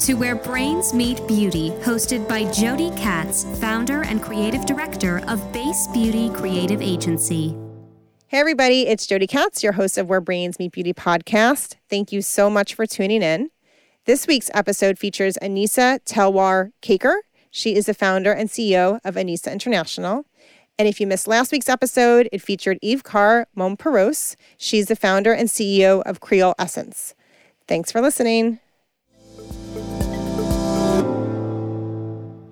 To Where Brains Meet Beauty, hosted by Jody Katz, founder and creative director of Base Beauty Creative Agency. Hey, everybody, it's Jody Katz, your host of Where Brains Meet Beauty podcast. Thank you so much for tuning in. This week's episode features Anisa Telwar Kaker. She is the founder and CEO of Anisa International. And if you missed last week's episode, it featured Eve Carr Momperos. She's the founder and CEO of Kreyol Essence. Thanks for listening.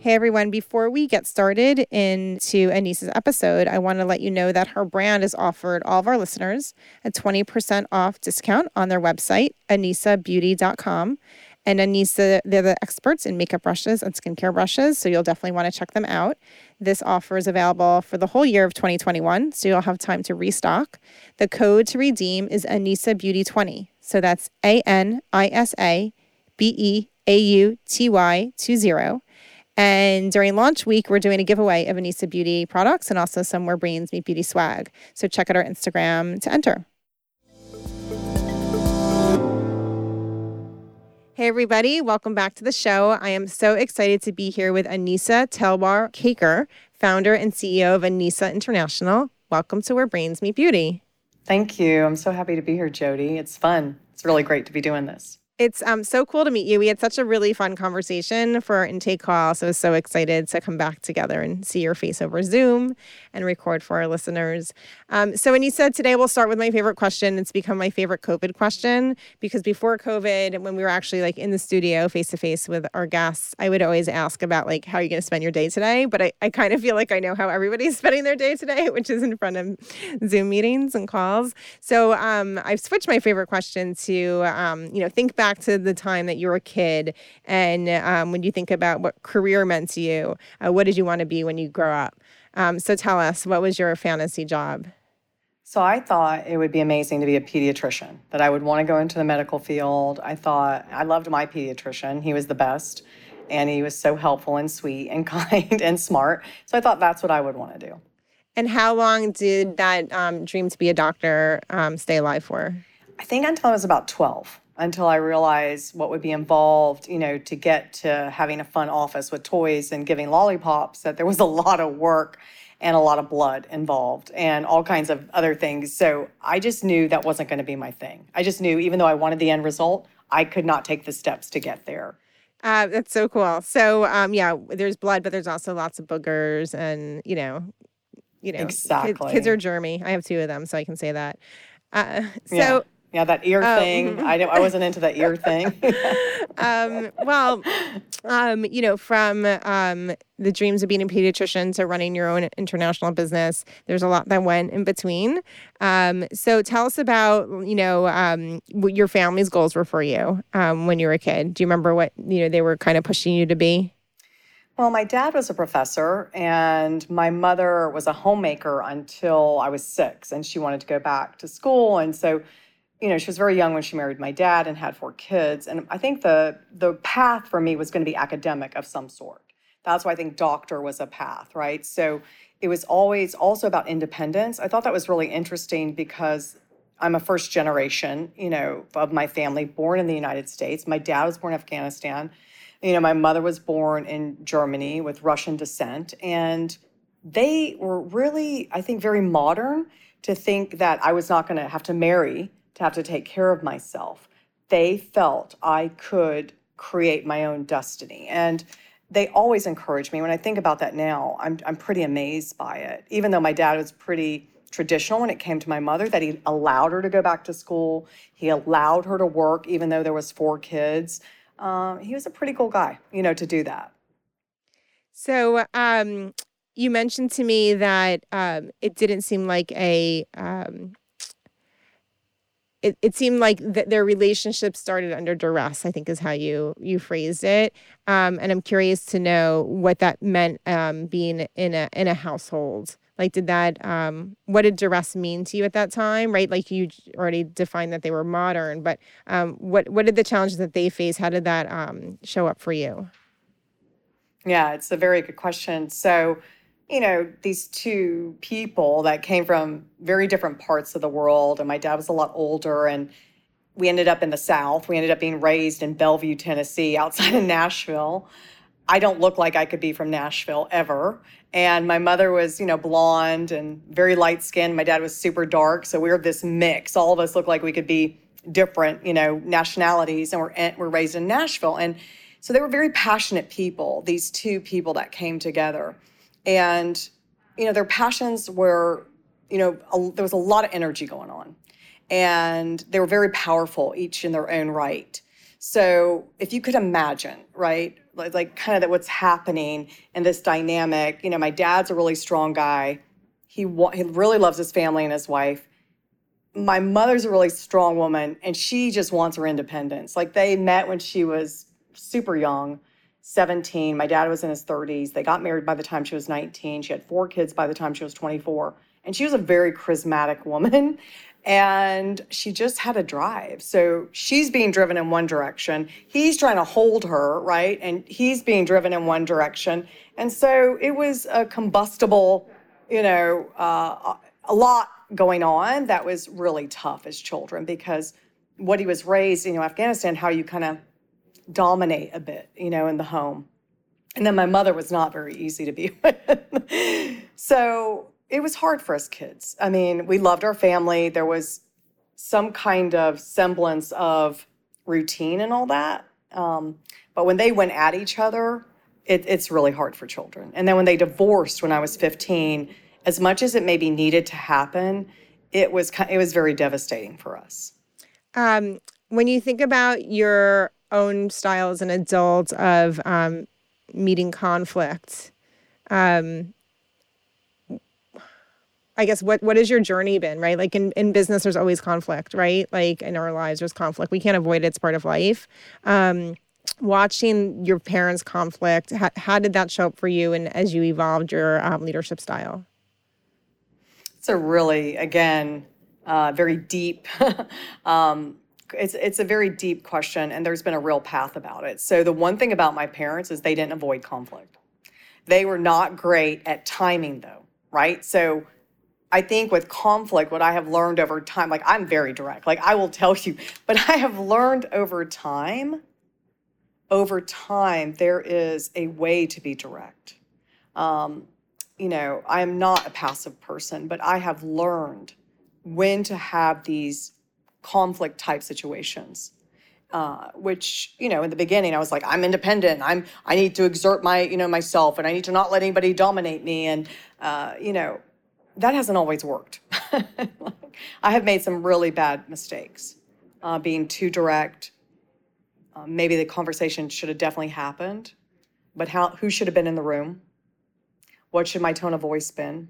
Hey everyone, before we get started into Anisa's episode, I want to let you know that her brand has offered all of our listeners a 20% off discount on their website, anisabeauty.com. And Anisa, they're the experts in makeup brushes and skincare brushes, so you'll definitely want to check them out. This offer is available for the whole year of 2021, so you'll have time to restock. The code to redeem is Anisa Beauty 20. So that's A N I S A B E A U T Y 20. And during launch week, we're doing a giveaway of Anisa Beauty products and also some Where Brains Meet Beauty swag. So check out our Instagram to enter. Hey, everybody, welcome back to the show. I am so excited to be here with Anisa Telwar Kaker, founder and CEO of Anisa International. Welcome to Where Brains Meet Beauty. Thank you. I'm so happy to be here, Jody. It's fun. It's really great to be doing this. It's um so cool to meet you. We had such a really fun conversation for our intake call. So I was so excited to come back together and see your face over Zoom and record for our listeners. Um, so when you said today we'll start with my favorite question, it's become my favorite COVID question because before COVID, when we were actually like in the studio face to face with our guests, I would always ask about like how are you going to spend your day today? But I, I kind of feel like I know how everybody's spending their day today, which is in front of Zoom meetings and calls. So um, I've switched my favorite question to um, you know think back back to the time that you were a kid and um, when you think about what career meant to you, uh, what did you want to be when you grow up? Um, so tell us, what was your fantasy job? So I thought it would be amazing to be a pediatrician, that I would want to go into the medical field. I thought I loved my pediatrician. He was the best and he was so helpful and sweet and kind and smart. So I thought that's what I would want to do. And how long did that um, dream to be a doctor um, stay alive for? I think until I was about 12 until I realized what would be involved, you know, to get to having a fun office with toys and giving lollipops, that there was a lot of work and a lot of blood involved and all kinds of other things. So I just knew that wasn't going to be my thing. I just knew, even though I wanted the end result, I could not take the steps to get there. Uh, that's so cool. So, um, yeah, there's blood, but there's also lots of boogers, and you know, you know, exactly. Kids, kids are germy. I have two of them, so I can say that. Uh, so. Yeah yeah, that ear oh, thing. I, I wasn't into that ear thing. um, well, um, you know, from um, the dreams of being a pediatrician to running your own international business, there's a lot that went in between. Um, so tell us about, you know, um, what your family's goals were for you um, when you were a kid. Do you remember what, you know, they were kind of pushing you to be? Well, my dad was a professor, and my mother was a homemaker until I was six, and she wanted to go back to school. And so you know, she was very young when she married my dad and had four kids. And I think the the path for me was going to be academic of some sort. That's why I think doctor was a path, right? So it was always also about independence. I thought that was really interesting because I'm a first generation, you know, of my family born in the United States. My dad was born in Afghanistan. You know, my mother was born in Germany with Russian descent. And they were really, I think, very modern to think that I was not going to have to marry to have to take care of myself. They felt I could create my own destiny. And they always encourage me. When I think about that now, I'm, I'm pretty amazed by it. Even though my dad was pretty traditional when it came to my mother, that he allowed her to go back to school, he allowed her to work, even though there was four kids. Um, he was a pretty cool guy, you know, to do that. So, um, you mentioned to me that um, it didn't seem like a um, it, it seemed like th- their relationship started under duress i think is how you you phrased it. Um, and i'm curious to know what that meant um, being in a in a household. Like did that um, what did duress mean to you at that time right? Like you already defined that they were modern but um, what what did the challenges that they face how did that um, show up for you? Yeah it's a very good question. So you know, these two people that came from very different parts of the world. And my dad was a lot older. And we ended up in the South. We ended up being raised in Bellevue, Tennessee, outside of Nashville. I don't look like I could be from Nashville ever. And my mother was, you know, blonde and very light skinned. My dad was super dark. So we were this mix. All of us looked like we could be different, you know, nationalities. And we're, we're raised in Nashville. And so they were very passionate people, these two people that came together. And, you know, their passions were, you know, a, there was a lot of energy going on. And they were very powerful, each in their own right. So if you could imagine, right, like, like kind of that what's happening in this dynamic, you know, my dad's a really strong guy. He, wa- he really loves his family and his wife. My mother's a really strong woman and she just wants her independence. Like they met when she was super young, 17. My dad was in his 30s. They got married by the time she was 19. She had four kids by the time she was 24. And she was a very charismatic woman and she just had a drive. So she's being driven in one direction. He's trying to hold her, right? And he's being driven in one direction. And so it was a combustible, you know, uh, a lot going on that was really tough as children because what he was raised, you know, Afghanistan, how you kind of dominate a bit, you know, in the home. And then my mother was not very easy to be with. so it was hard for us kids. I mean, we loved our family. There was some kind of semblance of routine and all that. Um, but when they went at each other, it, it's really hard for children. And then when they divorced when I was 15, as much as it maybe needed to happen, it was it was very devastating for us. Um, when you think about your own style as an adult of um, meeting conflict, um, I guess what what has your journey been, right? Like in, in business, there's always conflict, right? Like in our lives, there's conflict. We can't avoid it. It's part of life. Um, watching your parents' conflict, how, how, did that show up for you and as you evolved your um, leadership style? It's a really, again, uh, very deep. um, it's it's a very deep question, and there's been a real path about it. So the one thing about my parents is they didn't avoid conflict. They were not great at timing, though, right? So I think with conflict, what I have learned over time, like I'm very direct, like I will tell you, but I have learned over time, over time, there is a way to be direct. Um, you know, I am not a passive person, but I have learned when to have these conflict type situations. Uh, which you know in the beginning i was like i'm independent i'm i need to exert my you know myself and i need to not let anybody dominate me and uh, you know that hasn't always worked. I have made some really bad mistakes, uh, being too direct. Uh, maybe the conversation should have definitely happened, but how? Who should have been in the room? What should my tone of voice been?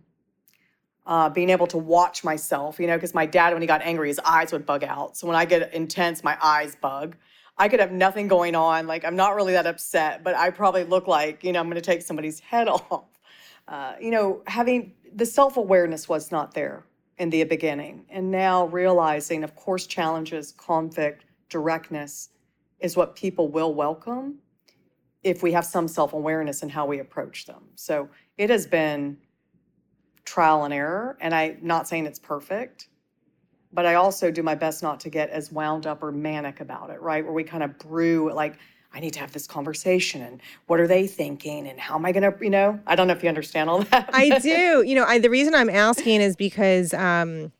Uh, being able to watch myself, you know, because my dad, when he got angry, his eyes would bug out. So when I get intense, my eyes bug. I could have nothing going on. Like I'm not really that upset, but I probably look like, you know, I'm going to take somebody's head off. Uh, you know, having the self awareness was not there in the beginning. And now realizing, of course, challenges, conflict, directness is what people will welcome if we have some self awareness in how we approach them. So it has been trial and error. And I'm not saying it's perfect, but I also do my best not to get as wound up or manic about it, right? Where we kind of brew like, I need to have this conversation and what are they thinking and how am I going to, you know, I don't know if you understand all that. I do. You know, I, the reason I'm asking is because um,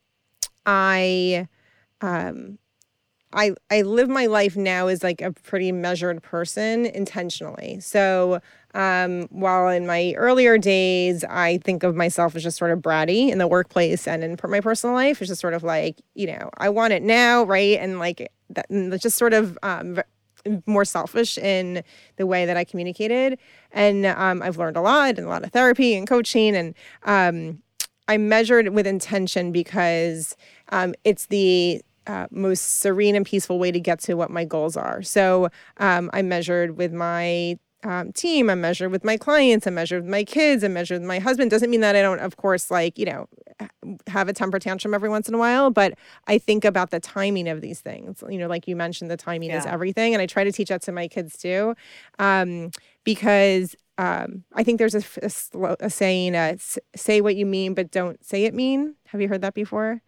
I, um, I, I live my life now as like a pretty measured person intentionally. So um, while in my earlier days, I think of myself as just sort of bratty in the workplace and in my personal life, it's just sort of like, you know, I want it now, right? And like that, and just sort of um, more selfish in the way that I communicated. And um, I've learned a lot and a lot of therapy and coaching. And um, I measured with intention because um, it's the uh, most serene and peaceful way to get to what my goals are. So um, I measured with my um, team. I measure with my clients. I measure with my kids. I measure with my husband. Doesn't mean that I don't, of course, like, you know, have a temper tantrum every once in a while, but I think about the timing of these things. You know, like you mentioned, the timing yeah. is everything. And I try to teach that to my kids too, um, because um, I think there's a, a, a saying, uh, say what you mean, but don't say it mean. Have you heard that before?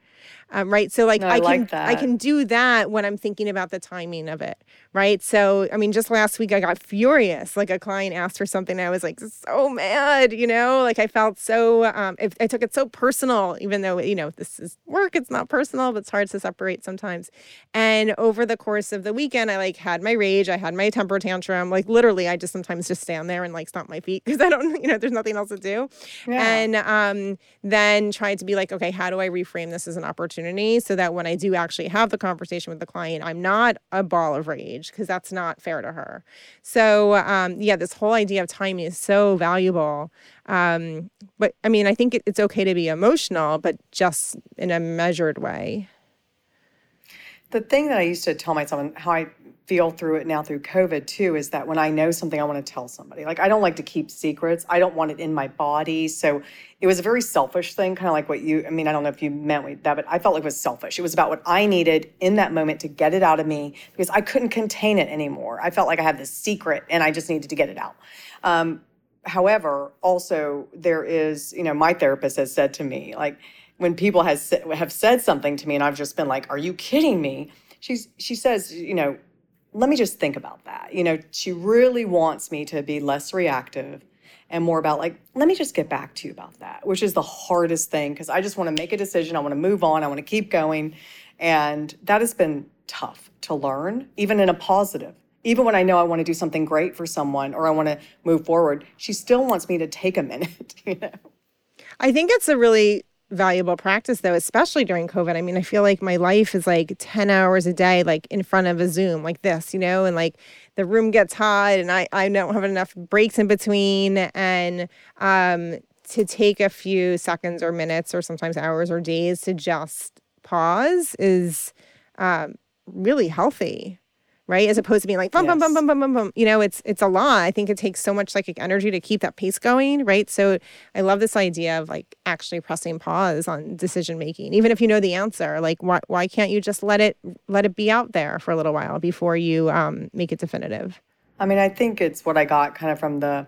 Um, right? So like No, I, I can like I can do that when I'm thinking about the timing of it, right? So I mean, just last week I got furious. Like a client asked for something, and I was like so mad, you know, like I felt so. Um, it, I took it so personal, even though you know this is work. It's not personal, but it's hard to separate sometimes. And over the course of the weekend, I like had my rage, I had my temper tantrum. Like literally, I just sometimes just stand there and like stomp my feet because I don't, you know, there's nothing else to do. Yeah. And um, then tried to be like, okay, how do I reframe this as an opportunity so that when I do actually have the conversation with the client, I'm not a ball of rage because that's not fair to her. So um, yeah, this whole idea of timing is so valuable. Um, but I mean, I think it, it's okay to be emotional, but just in a measured way. The thing that I used to tell myself and how I feel through it now through COVID too is that when I know something, I want to tell somebody. Like, I don't like to keep secrets. I don't want it in my body. So it was a very selfish thing, kind of like what you, I mean, I don't know if you meant that, but I felt like it was selfish. It was about what I needed in that moment to get it out of me because I couldn't contain it anymore. I felt like I had this secret and I just needed to get it out. Um, however, also there is, you know, my therapist has said to me, like, when people has have said something to me and I've just been like, "Are you kidding me?" She's she says, you know, let me just think about that. You know, she really wants me to be less reactive and more about like, let me just get back to you about that, which is the hardest thing because I just want to make a decision. I want to move on. I want to keep going. And that has been tough to learn, even in a positive. Even when I know I want to do something great for someone or I want to move forward, she still wants me to take a minute, you know. I think it's a really valuable practice though, especially during COVID. I mean, I feel like my life is like 10 hours a day, like in front of a Zoom like this, you know, and like the room gets hot and I, I don't have enough breaks in between. And um, to take a few seconds or minutes or sometimes hours or days to just pause is um, really healthy. Right, as opposed to being like bum bum bum Yes. bum bum bum bum. You know, it's it's a lot. I think it takes so much psychic energy to keep that pace going. Right, so I love this idea of like actually pressing pause on decision making, even if you know the answer. Like, why why can't you just let it let it be out there for a little while before you um, make it definitive? I mean, I think it's what I got kind of from the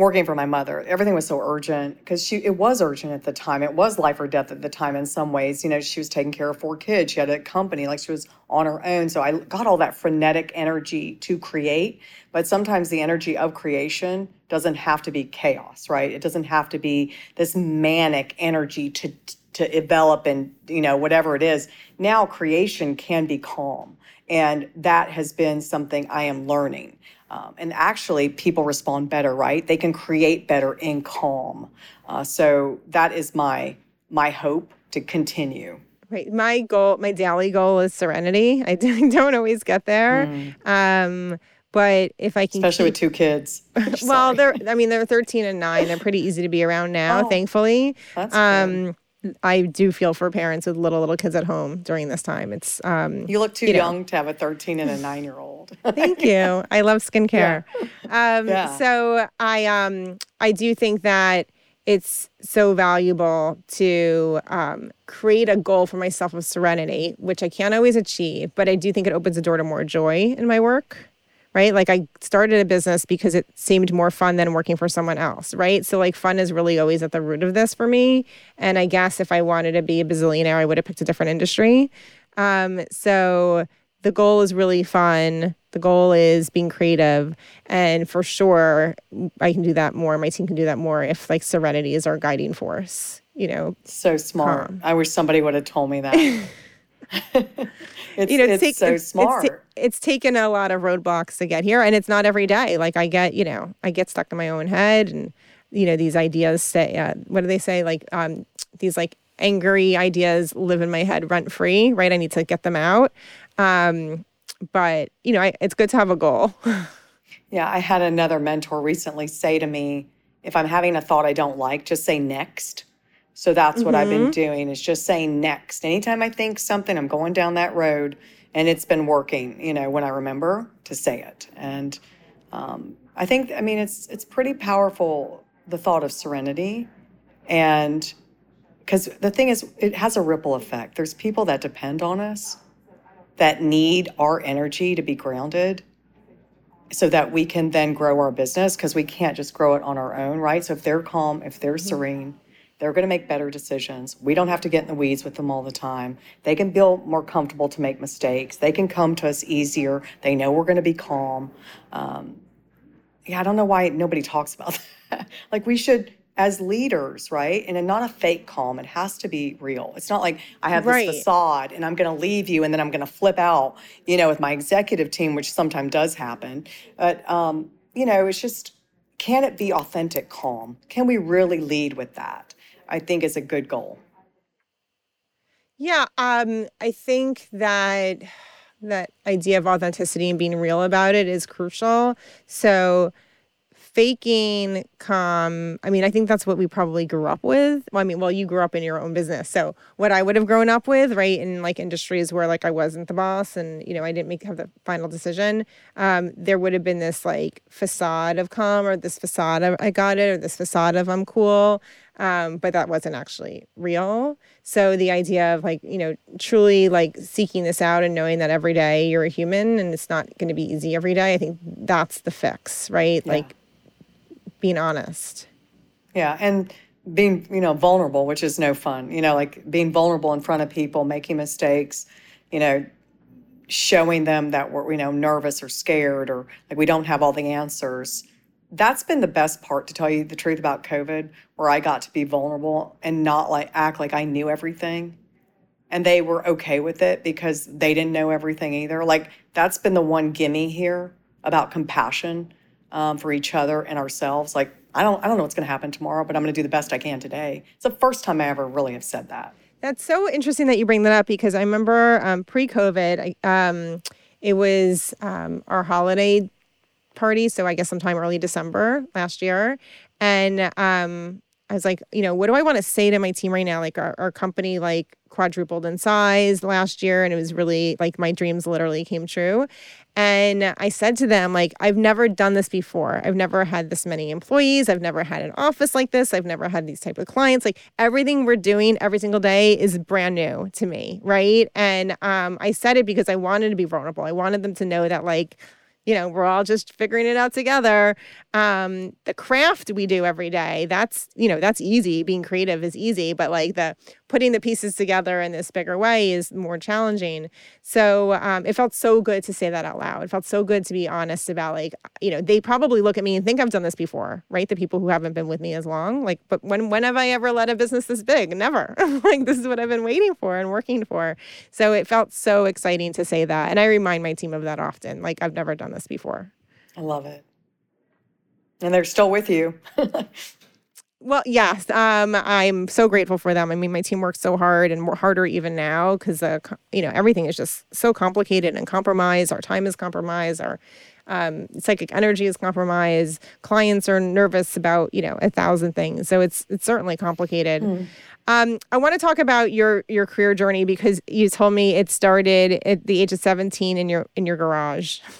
working for my mother. Everything was so urgent because she it was urgent at the time. It was life or death at the time in some ways. You know, she was taking care of four kids. She had a company, like she was on her own. So I got all that frenetic energy to create. But sometimes the energy of creation doesn't have to be chaos, right? It doesn't have to be this manic energy to to develop and you know whatever it is. Now creation can be calm. And that has been something I am learning. Um, and actually, people respond better, right? They can create better in calm. Uh, so that is my my hope to continue. Right. My goal, my daily goal is serenity. I don't always get there. Um, but if I can Mm. Especially with two kids. well, they're I mean they're 13 and 9. They're pretty easy to be around now, Oh, thankfully. that's good. um I do feel for parents with little little kids at home during this time. It's um you look too you know. young to have a 13 and a nine year old. Thank you. I love skincare. Um, Yeah. So I um I do think that it's so valuable to um, create a goal for myself of serenity, which I can't always achieve, but I do think it opens the door to more joy in my work. Right. Like I started a business because it seemed more fun than working for someone else. Right. So, like, fun is really always at the root of this for me. And I guess if I wanted to be a bazillionaire, I would have picked a different industry. Um, so, the goal is really fun. The goal is being creative. And for sure, I can do that more. My team can do that more if like serenity is our guiding force, you know. so smart. Calm. I wish somebody would have told me that. it's, You know, it's take- so it's- it's smart. It's, taken a lot of roadblocks to get here, and it's not every day. Like I get, you know, I get stuck in my own head, and you know, these ideas say, uh, what do they say? Like um, these like angry ideas live in my head rent free, right? I need to get them out. Um, but you know, I, it's good to have a goal. Yeah, I had another mentor recently say to me, if I'm having a thought I don't like, just say next. So that's what I've been doing is just saying next. Anytime I think something, I'm going down that road and it's been working, you know, when I remember to say it. And um, I think, I mean, it's it's pretty powerful, the thought of serenity. And because the thing is, it has a ripple effect. There's people that depend on us that need our energy to be grounded so that we can then grow our business because we can't just grow it on our own, right? So if they're calm, if they're serene, They're going to make better decisions. We don't have to get in the weeds with them all the time. They can feel more comfortable to make mistakes. They can come to us easier. They know we're going to be calm. Um, yeah, I don't know why nobody talks about that. like we should as leaders, right? And not a fake calm. It has to be real. It's not like I have Right. this facade and I'm going to leave you and then I'm going to flip out, you know, with my executive team, which sometimes does happen. But, um, you know, it's just, can it be authentic calm? Can we really lead with that? I think is a good goal. Yeah, um, I think that that idea of authenticity and being real about it is crucial. So faking calm, I mean, I think that's what we probably grew up with. Well, I mean, well, you grew up in your own business. So what I would have grown up with, right, in like industries where like I wasn't the boss and, you know, I didn't make have the final decision, um, there would have been this like facade of calm or this facade of I got it or this facade of I'm cool. Um, but that wasn't actually real. So the idea of like, you know, truly like seeking this out and knowing that every day you're a human and it's not going to be easy every day, I think that's the fix, right? Yeah. Like being honest. Yeah, and being, you know, vulnerable, which is no fun. You know, like being vulnerable in front of people, making mistakes, you know, showing them that we're, you know, nervous or scared or like we don't have all the answers. That's been the best part to tell you the truth about COVID, where I got to be vulnerable and not like act like I knew everything. And they were okay with it because they didn't know everything either. Like that's been the one gimme here about compassion um, for each other and ourselves. Like I don't, I don't know what's going to happen tomorrow, but I'm going to do the best I can today. It's the first time I ever really have said that. That's so interesting that you bring that up because I remember um, pre-COVID, um, it was um, our holiday party, so I guess sometime early December last year, and um, I was like, you know, what do I want to say to my team right now? Like our, our company like quadrupled in size last year, and it was really like my dreams literally came true. And I said to them, like, I've never done this before. I've never had this many employees. I've never had an office like this. I've never had these type of clients. Like everything we're doing every single day is brand new to me, right? And um, I said it because I wanted to be vulnerable. I wanted them to know that, like, you know, we're all just figuring it out together. Um, the craft we do every day, that's, you know, that's easy. Being creative is easy, but like the putting the pieces together in this bigger way is more challenging. So um, it felt so good to say that out loud. It felt so good to be honest about like, you know, they probably look at me and think I've done this before, right? The people who haven't been with me as long. Like, but when when have I ever led a business this big? Never. like this is what I've been waiting for and working for. So it felt so exciting to say that. And I remind my team of that often. Like I've never done this before. I love it. And they're still with you. Well, yes, um, I'm so grateful for them. I mean, my team works so hard and harder even now because uh, you know everything is just so complicated and compromised. Our time is compromised. Our um, psychic energy is compromised. Clients are nervous about you know a thousand things. So it's it's certainly complicated. Um, I want to talk about your your career journey because you told me it started at the age of 17 in your in your garage.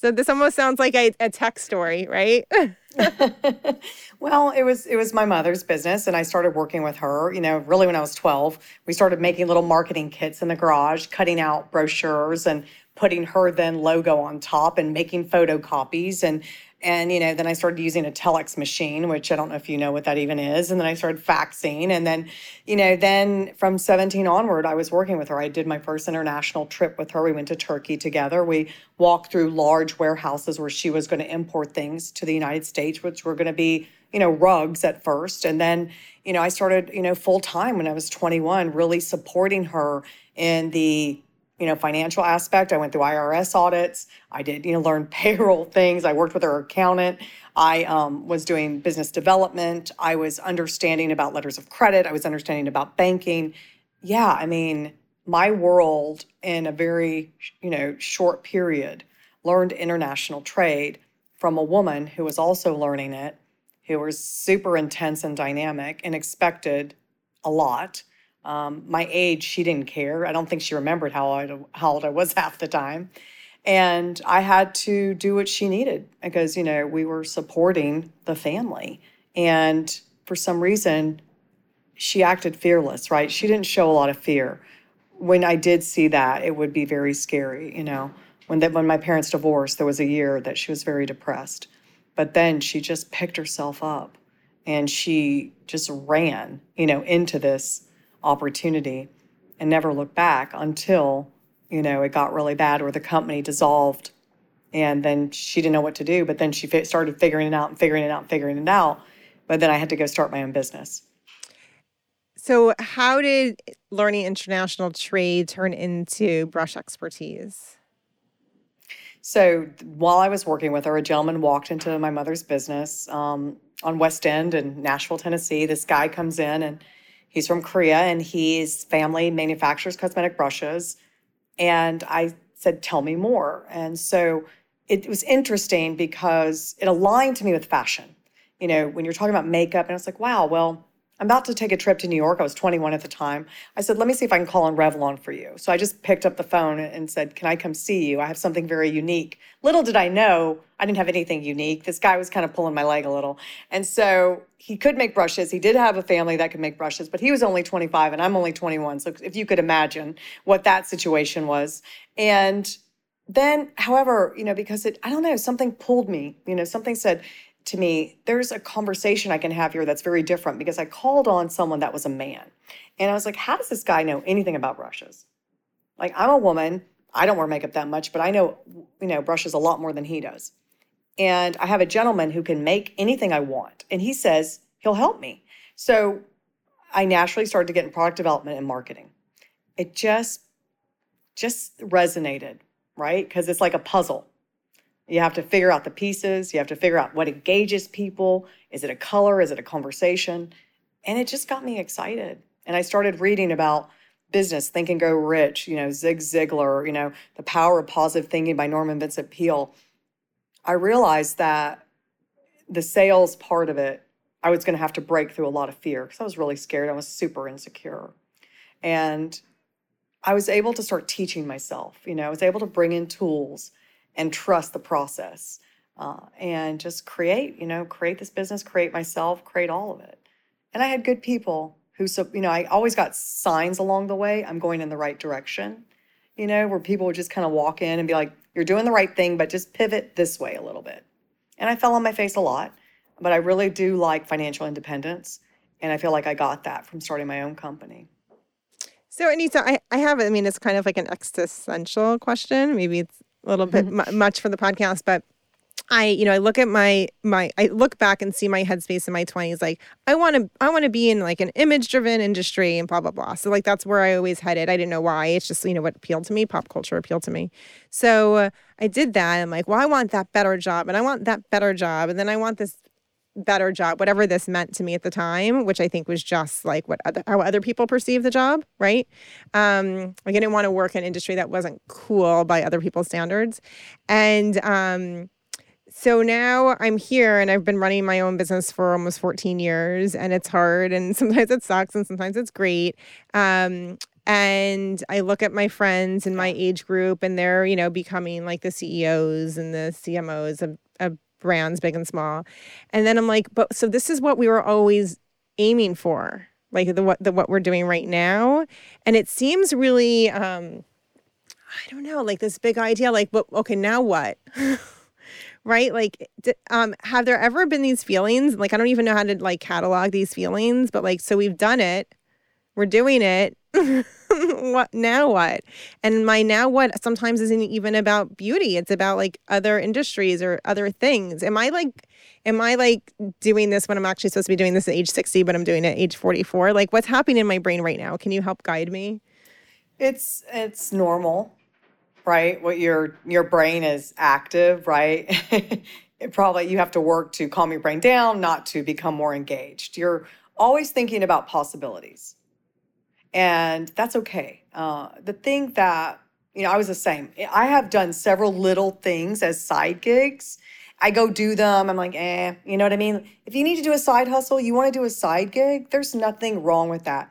So this almost sounds like a, a tech story, right? well, it was it was my mother's business, and I started working with her. You know, really when I was twelve, we started making little marketing kits in the garage, cutting out brochures and putting her then logo on top, and making photocopies and. And you know, then I started using a telex machine, which I don't know if you know what that even is. And then I started faxing, and then, you know, then from 17 onward, I was working with her. I did my first international trip with her. We went to Turkey together. We walked through large warehouses where she was going to import things to the United States, which were going to be, you know, rugs at first. And then, you know, I started, you know, full time when I was 21, really supporting her in the you know financial aspect. I went through irs audits. I did you know learn payroll things. I worked with her accountant. I um, was doing business development. I was understanding about letters of credit. I was understanding about banking. Yeah i mean my world in a very you know short period learned international trade from a woman who was also learning it who was super intense and dynamic and expected a lot um, my age, she didn't care. I don't think she remembered how old, how old I was half the time. And I had to do what she needed because, you know, we were supporting the family. And for some reason, she acted fearless, right? She didn't show a lot of fear. When I did see that, it would be very scary, you know. When that when my parents divorced, there was a year that she was very depressed. But then she just picked herself up And she just ran, you know, into this opportunity and never looked back until, you know, it got really bad or the company dissolved. And then she didn't know what to do. But then she fi- started figuring it out and figuring it out and figuring it out. But then I had to go start my own business. So, how did learning international trade turn into brush expertise? So while I was working with her, a gentleman walked into my mother's business um, on West End in Nashville, Tennessee. This guy comes in and he's from Korea and his family manufactures cosmetic brushes. And I said, Tell me more. And so it was interesting because it aligned to me with fashion. You know, when you're talking about makeup, and I was like, wow, well, I'm about to take a trip to New York. I was 21 at the time. I said, let me see if I can call on Revlon for you. So I just picked up the phone and said, can I come see you? I have something very unique. Little did I know, I didn't have anything unique. This guy was kind of pulling my leg a little. And so he could make brushes. He did have a family that could make brushes, but he was only 25 and I'm only 21. So if you could imagine what that situation was. And then, however, you know, because it, I don't know, something pulled me, you know, something said, to me, there's a conversation I can have here that's very different because I called on someone that was a man. And I was like, how does this guy know anything about brushes? Like, I'm a woman. I don't wear makeup that much, but I know, you know, brushes a lot more than he does. And I have a gentleman who can make anything I want. And he says he'll help me. So I naturally started to get in product development and marketing. It just, just resonated, right? Because it's like a puzzle you have to figure out the pieces. You have to figure out what engages people. Is it a color? Is it a conversation? And it just got me excited. And I started reading about business, Think and Grow Rich, you know, Zig Ziglar, you know, The Power of Positive Thinking by Norman Vincent Peale. I realized that the sales part of it, I was going to have to break through a lot of fear because I was really scared. I was super insecure. And I was able to start teaching myself, you know, I was able to bring in tools and trust the process uh, and just create, you know, create this business, create myself, create all of it. And I had good people who, so, you know, I always got signs along the way. I'm going in the right direction, you know, where people would just kind of walk in and be like, you're doing the right thing, but just pivot this way a little bit. And I fell on my face a lot, but I really do like financial independence. And I feel like I got that from starting my own company. So, Anisa, I, I have, I mean, it's kind of like an existential question. Maybe it's a little bit m- much for the podcast, but I, you know, I look at my my I look back and see my headspace in my 20s like I want to I want to be in like an image driven industry and blah blah blah. So like that's where I always headed. I didn't know why. It's just, you know, what appealed to me, pop culture appealed to me. So uh, I did that. I'm like, well, I want that better job and I want that better job and then I want this better job, whatever this meant to me at the time, which I think was just like what other, how other people perceive the job, right? Um, like I didn't want to work in an industry that wasn't cool by other people's standards, and um, so now I'm here and I've been running my own business for almost 14 years, and it's hard, and sometimes it sucks, and sometimes it's great. Um, and I look at my friends in my age group, and they're you know becoming like the CEOs and the CMOs of, of brands, big and small. And then I'm like, but so this is what we were always aiming for, like the what the what we're doing right now. And it seems really um I don't know, like this big idea, like, but okay, now what? right? Like, um, have there ever been these feelings? Like, I don't even know how to like catalog these feelings, but like, so we've done it, we're doing it. what now what? And my now what sometimes isn't even about beauty. It's about like other industries or other things. Am i like am i like doing this when i'm actually supposed to be doing this at age 60 but i'm doing it at age 44 like what's happening in my brain right now? Can you help guide me? It's it's normal right? What your your brain is active right? It probably you have to work to calm your brain down not to become more engaged. You're always thinking about possibilities and that's okay. Uh, the thing that you know, I was the same. I have done several little things as side gigs. I go do them. I'm like, eh, you know what I mean? If you need to do a side hustle, you want to do a side gig, there's nothing wrong with that.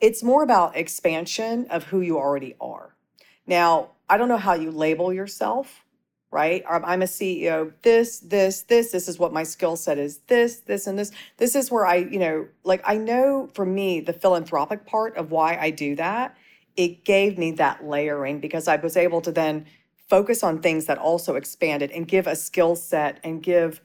It's more about expansion of who you already are. Now, I don't know how you label yourself right? I'm a CEO. This, this, this, this is what my skill set is. This, this, and this. This is where I, you know, like I know for me, the philanthropic part of why I do that, it gave me that layering because I was able to then focus on things that also expanded and give a skill set and give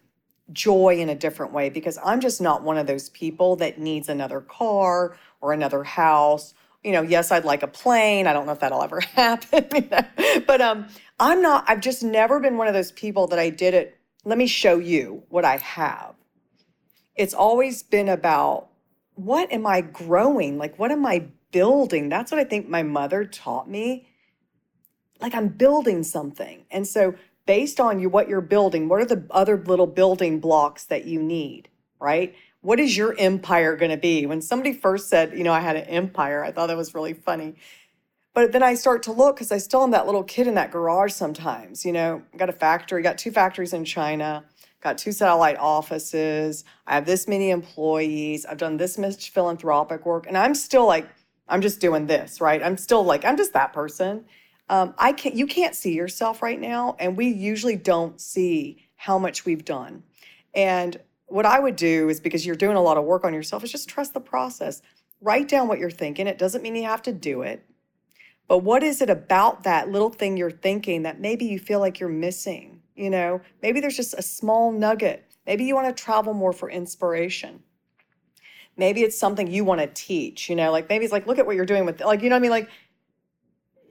joy in a different way because I'm just not one of those people that needs another car or another house. You know, yes, I'd like a plane. I don't know if that'll ever happen, you know? but um, I'm not. I've just never been one of those people that I did it. Let me show you what I have. It's always been about what am I growing? Like, what am I building? That's what I think my mother taught me. Like, I'm building something. And so based on you what you're building what are the other little building blocks that you need right what is your empire going to be when somebody first said you know i had an empire i thought that was really funny but then i start to look because i still am that little kid in that garage sometimes you know got a factory got two factories in china got two satellite offices i have this many employees i've done this much philanthropic work and i'm still like i'm just doing this right i'm still like i'm just that person um, I can't, you can't see yourself right now, and we usually don't see how much we've done. And what I would do is because you're doing a lot of work on yourself, is just trust the process. Write down what you're thinking. It doesn't mean you have to do it. But what is it about that little thing you're thinking that maybe you feel like you're missing? You know, maybe there's just a small nugget. Maybe you want to travel more for inspiration. Maybe it's something you want to teach, you know, like maybe it's like, look at what you're doing with, like, you know what I mean? Like,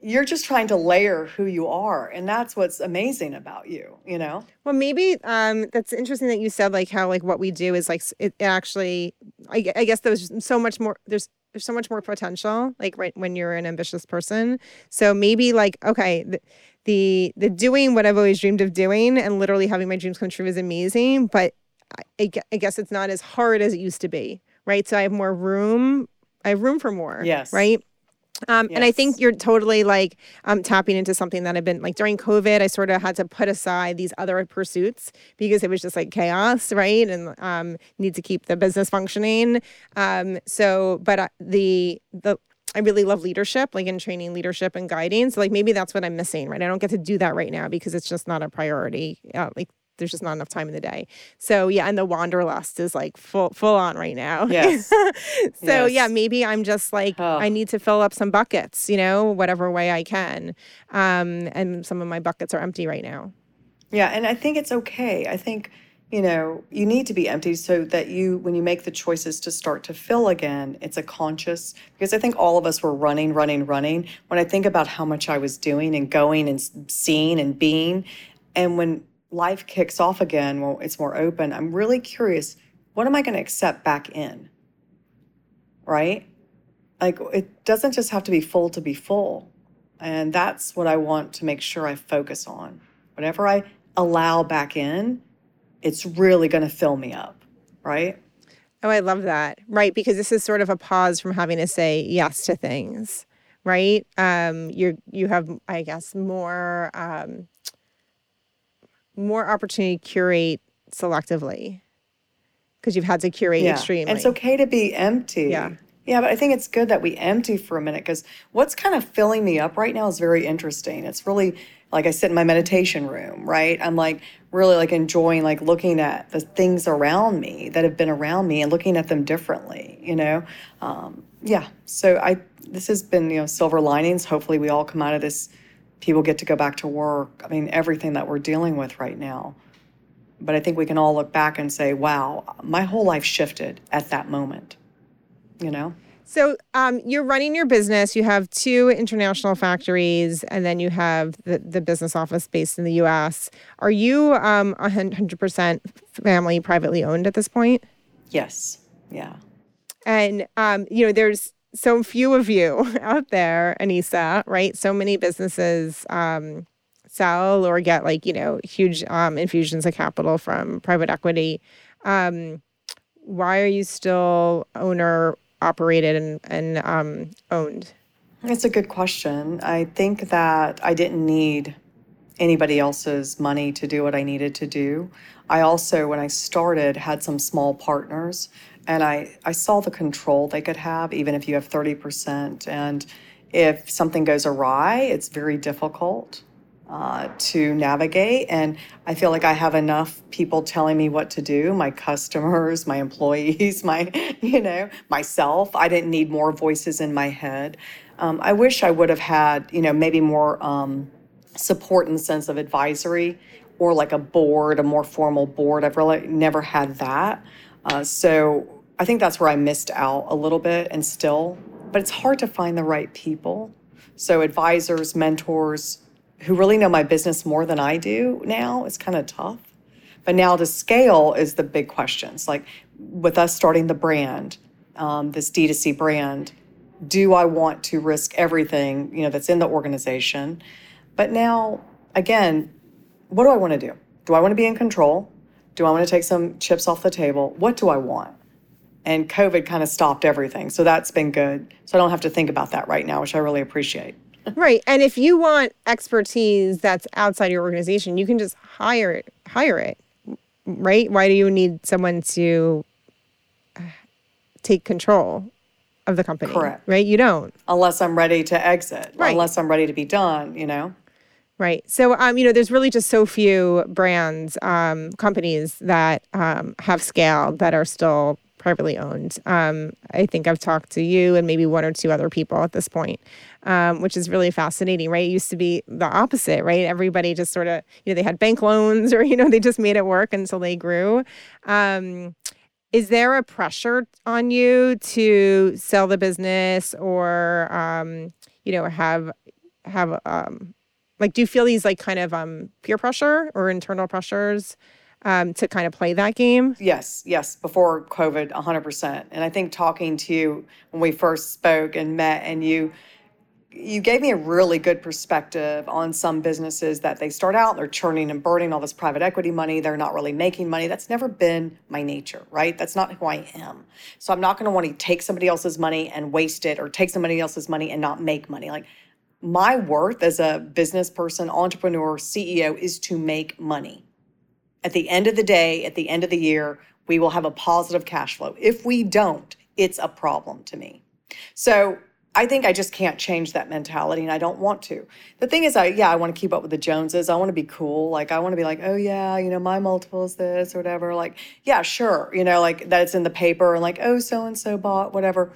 you're just trying to layer who you are and that's what's amazing about you you know well maybe um that's interesting that you said like how like what we do is like it actually i, I guess there's so much more there's there's so much more potential like right when you're an ambitious person. So maybe like okay the, the the doing what i've always dreamed of doing and literally having my dreams come true is amazing but I, I guess it's not as hard as it used to be right? So i have more room i have room for more yes. right um, yes. And I think you're totally like um, tapping into something that I've been like during COVID. I sort of had to put aside these other pursuits because it was just like chaos, right? And um, need to keep the business functioning. Um, so, but uh, the the I really love leadership, like in training leadership and guiding. So, like maybe that's what I'm missing, right? I don't get to do that right now because it's just not a priority. Uh, like there's just not enough time in the day. So yeah, and the wanderlust is like full full on right now. Yes. so yes. yeah, maybe I'm just like oh. I need to fill up some buckets, you know, whatever way I can. Um, and some of my buckets are empty right now. Yeah, and I think it's okay. I think you know you need to be empty so that you when you make the choices to start to fill again it's a conscious because i think all of us were running running running when i think about how much i was doing and going and seeing and being and when life kicks off again, well, it's more open, I'm really curious what am I going to accept back in? Right? Like, it doesn't just have to be full to be full. And that's what I want to make sure I focus on. Whatever I allow back in, it's really going to fill me up. Right? Oh, I love that. Right. Because this is sort of a pause from having to say yes to things. Right. Um, you you have, I guess, more um, more opportunity to curate selectively because you've had to curate yeah. extremely. And it's okay to be empty. Yeah. Yeah, but I think it's good that we empty for a minute because what's kind of filling me up right now is very interesting. It's really like I sit in my meditation room, right? I'm like really like enjoying like looking at the things around me that have been around me and looking at them differently, you know? Um, yeah. So I this has been, you know, silver linings. Hopefully we all come out of this people get to go back to work. I mean, everything that we're dealing with right now. But I think we can all look back and say, wow, my whole life shifted at that moment, you know? So um, you're running your business. You have two international factories, and then you have the, the business office based in the U.S. Are you um, 100% family privately owned at this point? Yes. Yeah. And um, you know, there's so few of you out there, Anisa, right? So many businesses um, sell or get like, you know, huge um, infusions of capital from private equity. Um, why are you still owner operated and, and um, owned? It's a good question. I think that I didn't need anybody else's money to do what I needed to do. I also, when I started, had some small partners and I, I saw the control they could have, even if you have 30%. And if something goes awry, it's very difficult uh, to navigate. And I feel like I have enough people telling me what to do my customers, my employees, my, you know, myself. I didn't need more voices in my head. Um, I wish I would have had, you know, maybe more um, support the sense of advisory or like a board, a more formal board. I've really never had that. Uh, so I think that's where I missed out a little bit and still, but it's hard to find the right people. So advisors, mentors who really know my business more than I do now, it's kind of tough. But now to scale is the big questions. Like with us starting the brand, um, this D2C brand, do I want to risk everything, you know, that's in the organization? But now, again, what do I want to do? Do I want to be in control? Do I want to take some chips off the table? What do I want? And COVID kind of stopped everything. So that's been good. So I don't have to think about that right now, which I really appreciate. right. And if you want expertise that's outside your organization, you can just hire it, hire it. Right? Why do you need someone to uh, take control of the company? Correct. Right? You don't. Unless I'm ready to exit, Right. unless I'm ready to be done, you know? Right. So, um, you know, there's really just so few brands, um, companies that um, have scaled that are still privately owned. Um, I think I've talked to you and maybe one or two other people at this point, um, which is really fascinating, right? It used to be the opposite, right? Everybody just sort of, you know, they had bank loans or, you know, they just made it work until they grew. Um, is there a pressure on you to sell the business or, um, you know, have, have, um, like do you feel these like kind of um peer pressure or internal pressures um to kind of play that game Yes, yes, before COVID, 100%. And I think talking to you when we first spoke and met and you you gave me a really good perspective on some businesses that they start out, they're churning and burning all this private equity money, they're not really making money. That's never been my nature, right? That's not who I am. So I'm not going to want to take somebody else's money and waste it or take somebody else's money and not make money. Like my worth as a business person, entrepreneur, CEO is to make money. At the end of the day, at the end of the year, we will have a positive cash flow. If we don't, it's a problem to me. So I think I just can't change that mentality and I don't want to. The thing is, I, yeah, I want to keep up with the Joneses. I want to be cool. Like, I want to be like, oh, yeah, you know, my multiple is this or whatever. Like, yeah, sure. You know, like that it's in the paper and like, oh, so and so bought whatever.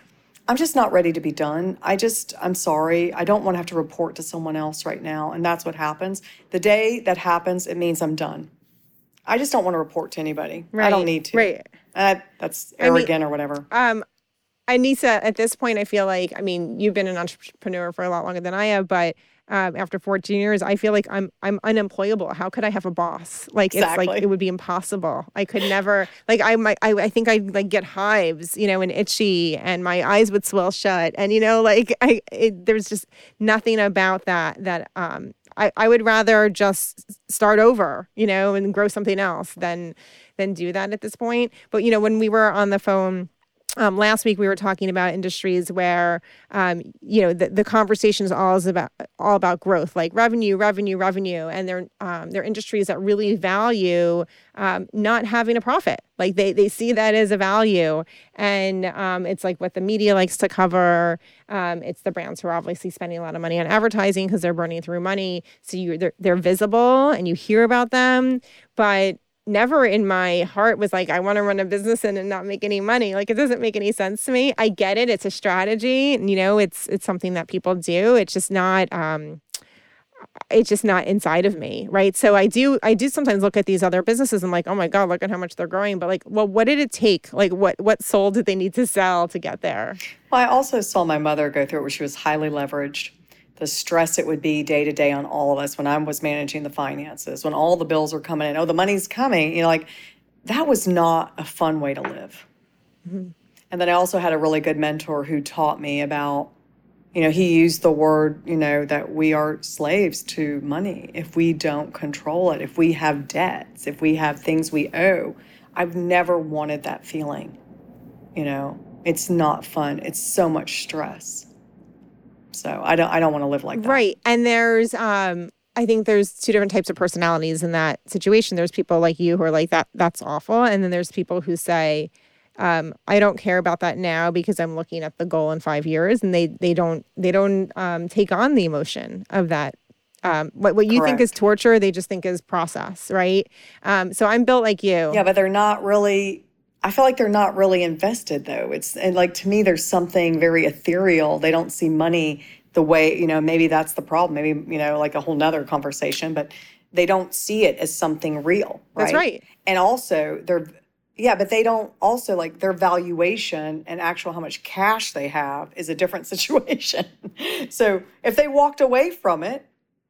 I'm just not ready to be done. I just, I'm sorry. I don't want to have to report to someone else right now. And that's what happens. The day that happens, it means I'm done. I just don't want to report to anybody. I don't need to. right. Uh, that's I mean- arrogant or whatever. um anisa at this point i feel like i mean you've been an entrepreneur for a lot longer than i have but um, after 14 years i feel like i'm i'm unemployable how could i have a boss like it's like it would be impossible i could never like i might I, I think i like get hives you know and itchy and my eyes would swell shut and you know like i it, there's just nothing about that that um I, I would rather just start over, you know, and grow something else than than do that at this point. But you know, when we were on the phone um, last week, we were talking about industries where um, you know the, the conversation is all about all about growth, like revenue, revenue, revenue, and they're um, they're industries that really value um, not having a profit. Like they they see that as a value, and um, it's like what the media likes to cover. Um, it's the brands who are obviously spending a lot of money on advertising because they're burning through money. So you they're, they're visible and you hear about them, but never in my heart was like I want to run a business and, and not make any money. Like it doesn't make any sense to me. I get it. It's a strategy. You know, it's it's something that people do. It's just not um it's just not inside of me, right? So I do I do sometimes look at these other businesses and like, oh my God, look at how much they're growing. But like, well, what did it take? Like what what soul did they need to sell to get there? Well, I also saw my mother go through it where she was highly leveraged. The stress it would be day to day on all of us when I was managing the finances, when all the bills were coming in. Oh, the money's coming. You know, like that was not a fun way to live. Mm-hmm. And then I also had a really good mentor who taught me about, you know, he used the word, you know, that we are slaves to money if we don't control it, if we have debts, if we have things we owe. I've never wanted that feeling. You know, it's not fun. It's so much stress. So I don't I don't want to live like that. Right. And there's um I think there's two different types of personalities in that situation. There's people like you who are like that that's awful and then there's people who say um, I don't care about that now because I'm looking at the goal in 5 years and they they don't they don't um, take on the emotion of that um, what what you think is torture, they just think is process, right? Um, so I'm built like you. Yeah, but they're not really I feel like they're not really invested though. It's and like to me there's something very ethereal. They don't see money the way, you know, maybe that's the problem. Maybe, you know, like a whole nother conversation, but they don't see it as something real. Right? That's right. And also, they're yeah, but they don't also like their valuation and actual how much cash they have is a different situation. so if they walked away from it,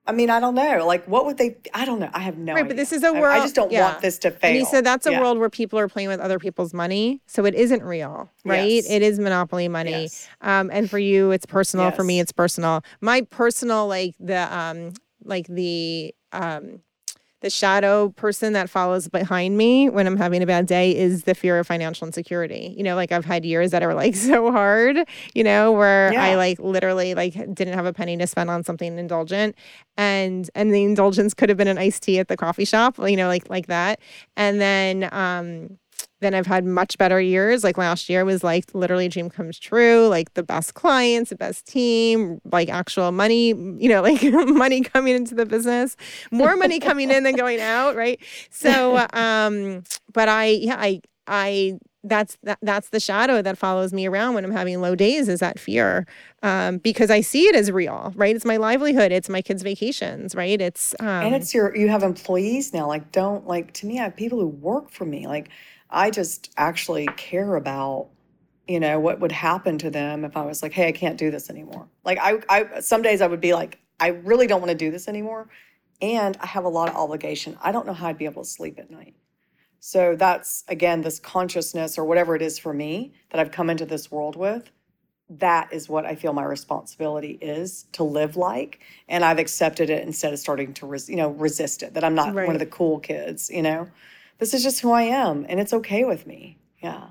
I mean, I don't know. Like, what would they? I don't know. I have no. Right, idea. but this is a world. I, just don't yeah. want this to fail. And he said that's a Yeah. world where people are playing with other people's money, so it isn't real, right? Yes. It is monopoly money. Yes. Um, and for you, it's personal. For me, it's personal. My personal, like the um, like the um, the shadow person that follows behind me when I'm having a bad day is the fear of financial insecurity. You know, like I've had years that are like so hard, you know, where I like literally like didn't have a penny to spend on something indulgent and and the indulgence could have been an iced tea at the coffee shop, you know, like like that. And then um then I've had much better years. Like last year was like literally dream comes true, like the best clients, the best team, like actual money, you know, like money coming into the business, more money coming in than going out, right? So um but I yeah, I I that's that, that's the shadow that follows me around when I'm having low days is that fear um, because I see it as real, right? It's my livelihood, it's my kids' vacations, right? It's um, and it's your you have employees now like don't like to me i have people who work for me like i just actually care about you know what would happen to them if i was like hey i can't do this anymore like i, I some days i would be like i really don't want to do this anymore and i have a lot of obligation i don't know how i'd be able to sleep at night so that's again this consciousness or whatever it is for me that i've come into this world with that is what I feel my responsibility is to live like. And I've accepted it instead of starting to, res- you know, resist it, that I'm not one of the cool kids, you know? This is just who I am and it's okay with me. Yeah.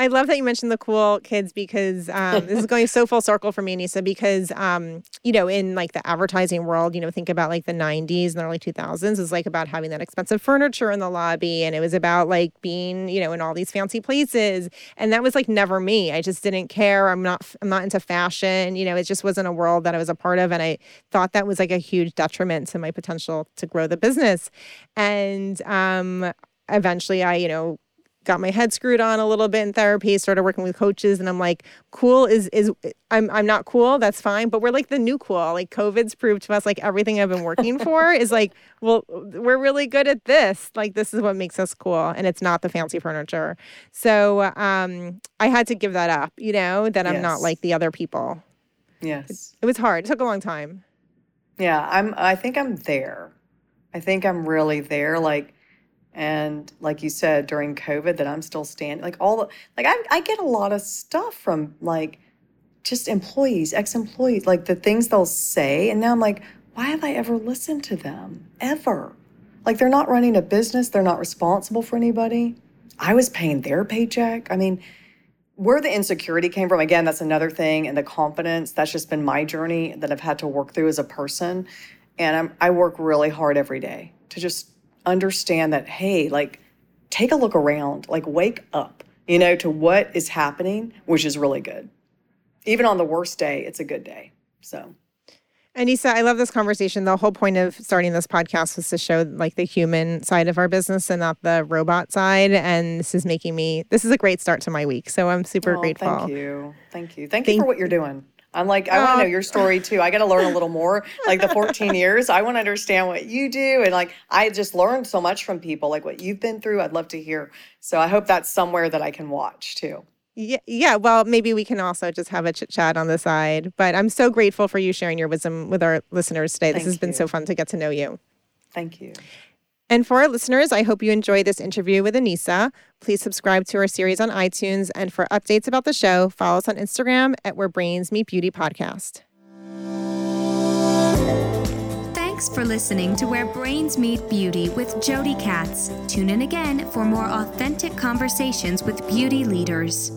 I love that you mentioned the cool kids because um, this is going so full circle for me, Nisa, because, um, you know, in like the advertising world, you know, think about like the 90s and the early 2000s is like about having that expensive furniture in the lobby. And it was about like being, you know, in all these fancy places. And that was like never me. I just didn't care. I'm not, I'm not into fashion. You know, it just wasn't a world that I was a part of. And I thought that was like a huge detriment to my potential to grow the business. And um, eventually I, you know, got my head screwed on a little bit in therapy, started working with coaches, and I'm like, cool is is I'm I'm not cool, that's fine, but we're like the new cool. Like COVID's proved to us like everything I've been working for is like, well, we're really good at this. Like this is what makes us cool, and it's not the fancy furniture. So um, I had to give that up, you know, that I'm not like the other people. Yes. It was hard. It took a long time. Yeah. I'm, I think I'm there. I think I'm really there. Like, and like you said during COVID, that I'm still standing. Like all the, like I, I get a lot of stuff from like just employees, ex-employees, like the things they'll say, and now I'm like, why have I ever listened to them ever? Like they're not running a business, they're not responsible for anybody. I was paying their paycheck. I mean, where the insecurity came from, again, that's another thing, and the confidence. That's just been my journey that I've had to work through as a person, and I'm, I work really hard every day to just understand that hey like take a look around like wake up you know to what is happening which is really good even on the worst day it's a good day so Anisa, I love this conversation. The whole point of starting this podcast was to show like the human side of our business and not the robot side. And this is making me, this is a great start to my week. So I'm super Oh, grateful. thank you thank you thank you for what you're doing i'm like i want to Oh. Uh. know your story too i got to learn a little more like the 14 years i want to understand what you do and like i just learned so much from people like what you've been through i'd love to hear so i hope that's somewhere that i can watch too Yeah, yeah. Well, maybe we can also just have a chit chat on the side. But I'm so grateful for you sharing your wisdom with our listeners today. This Thank has been so fun to get to know you. thank you And for our listeners, I hope you enjoyed this interview with Anisa. Please subscribe to our series on iTunes. And for updates about the show, follow us on Instagram at Where Brains Meet Beauty Podcast. Thanks for listening to Where Brains Meet Beauty with Jody Katz. Tune in again for more authentic conversations with beauty leaders.